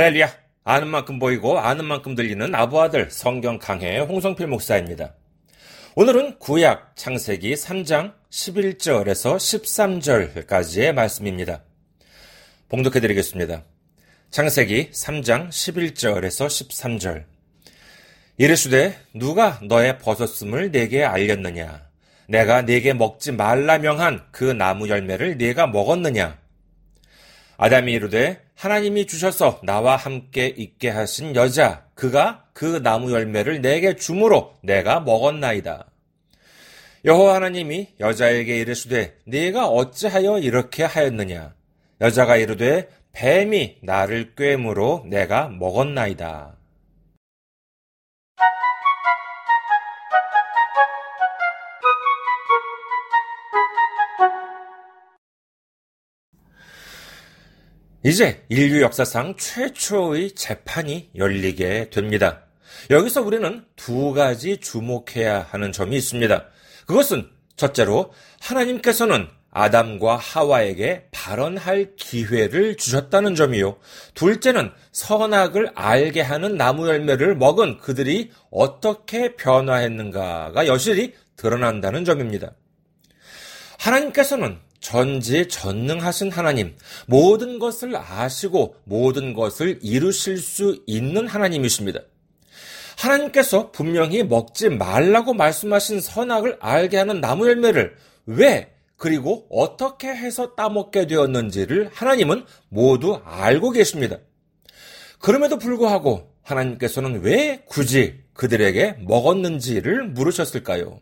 할렐루야! 아는 만큼 보이고 아는 만큼 들리는 아부아들 성경 강해 홍성필 목사입니다. 오늘은 구약 창세기 3장 11절에서 13절까지의 말씀입니다. 봉독해 드리겠습니다. 창세기 3장 11절에서 13절. 이르시되 누가 너의 벗었음을 내게 알렸느냐? 내가 네게 먹지 말라 명한 그 나무 열매를 네가 먹었느냐? 아담이 이르되 하나님이 주셔서 나와 함께 있게 하신 여자 그가 그 나무 열매를 내게 주므로 내가 먹었나이다. 여호와 하나님이 여자에게 이르시되 네가 어찌하여 이렇게 하였느냐 여자가 이르되 뱀이 나를 꿰므로 내가 먹었나이다. 이제 인류 역사상 최초의 재판이 열리게 됩니다. 여기서 우리는 두 가지 주목해야 하는 점이 있습니다. 그것은 첫째로 하나님께서는 아담과 하와에게 발언할 기회를 주셨다는 점이요. 둘째는 선악을 알게 하는 나무 열매를 먹은 그들이 어떻게 변화했는가가 여실히 드러난다는 점입니다. 하나님께서는 전지 전능하신 하나님, 모든 것을 아시고 모든 것을 이루실 수 있는 하나님이십니다. 하나님께서 분명히 먹지 말라고 말씀하신 선악을 알게 하는 나무 열매를 왜 그리고 어떻게 해서 따먹게 되었는지를 하나님은 모두 알고 계십니다. 그럼에도 불구하고 하나님께서는 왜 굳이 그들에게 먹었는지를 물으셨을까요?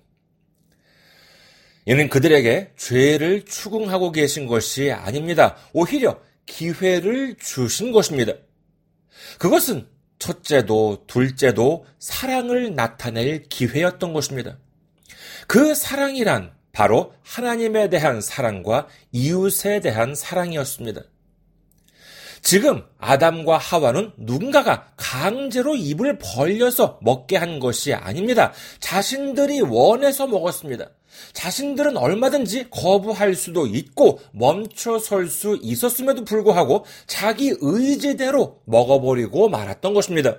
이는 그들에게 죄를 추궁하고 계신 것이 아닙니다. 오히려 기회를 주신 것입니다. 그것은 첫째도 둘째도 사랑을 나타낼 기회였던 것입니다. 그 사랑이란 바로 하나님에 대한 사랑과 이웃에 대한 사랑이었습니다. 지금 아담과 하와는 누군가가 강제로 입을 벌려서 먹게 한 것이 아닙니다. 자신들이 원해서 먹었습니다. 자신들은 얼마든지 거부할 수도 있고 멈춰 설 수 있었음에도 불구하고 자기 의지대로 먹어버리고 말았던 것입니다.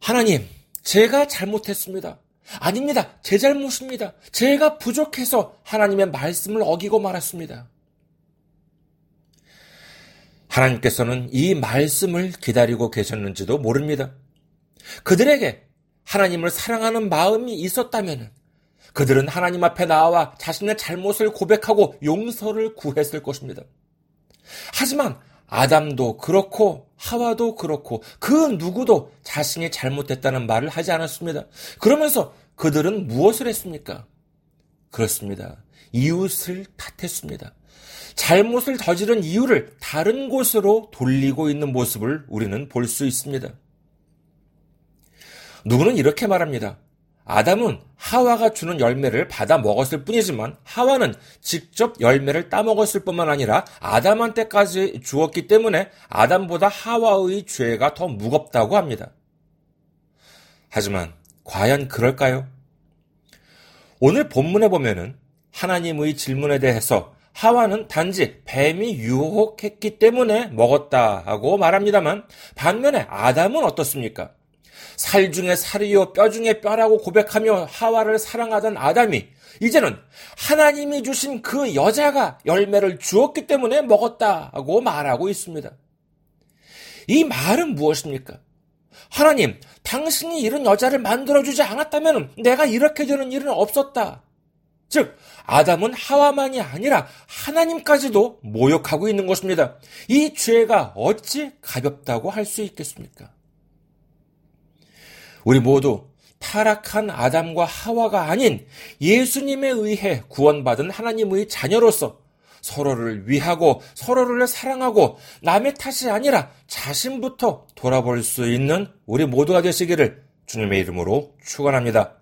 하나님, 제가 잘못했습니다. 아닙니다. 제 잘못입니다. 제가 부족해서 하나님의 말씀을 어기고 말았습니다. 하나님께서는 이 말씀을 기다리고 계셨는지도 모릅니다. 그들에게 하나님을 사랑하는 마음이 있었다면 그들은 하나님 앞에 나와 자신의 잘못을 고백하고 용서를 구했을 것입니다. 하지만 아담도 그렇고 하와도 그렇고 그 누구도 자신이 잘못했다는 말을 하지 않았습니다. 그러면서 그들은 무엇을 했습니까? 그렇습니다. 이웃을 탓했습니다. 잘못을 저지른 이유를 다른 곳으로 돌리고 있는 모습을 우리는 볼 수 있습니다. 누구는 이렇게 말합니다. 아담은 하와가 주는 열매를 받아 먹었을 뿐이지만 하와는 직접 열매를 따먹었을 뿐만 아니라 아담한테까지 주었기 때문에 아담보다 하와의 죄가 더 무겁다고 합니다. 하지만 과연 그럴까요? 오늘 본문에 보면은 하나님의 질문에 대해서 하와는 단지 뱀이 유혹했기 때문에 먹었다고 말합니다만 반면에 아담은 어떻습니까? 살 중에 살이요 뼈 중에 뼈라고 고백하며 하와를 사랑하던 아담이 이제는 하나님이 주신 그 여자가 열매를 주었기 때문에 먹었다고 말하고 있습니다. 이 말은 무엇입니까? 하나님, 당신이 이런 여자를 만들어주지 않았다면 내가 이렇게 되는 일은 없었다. 즉, 아담은 하와만이 아니라 하나님까지도 모욕하고 있는 것입니다. 이 죄가 어찌 가볍다고 할 수 있겠습니까? 우리 모두 타락한 아담과 하와가 아닌 예수님에 의해 구원받은 하나님의 자녀로서 서로를 위하고 서로를 사랑하고 남의 탓이 아니라 자신부터 돌아볼 수 있는 우리 모두가 되시기를 주님의 이름으로 축원합니다.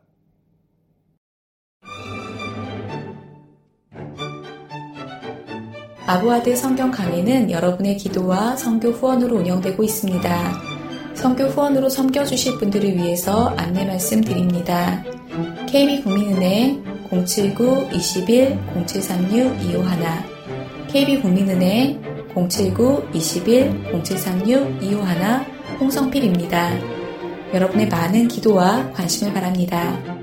아부아드 성경 강의는 여러분의 기도와 성교 후원으로 운영되고 있습니다. 성교 후원으로 섬겨주실 분들을 위해서 안내 말씀 드립니다. KB국민은행 079-21-0736-251 KB국민은행 079-21-0736-251 홍성필입니다. 여러분의 많은 기도와 관심을 바랍니다.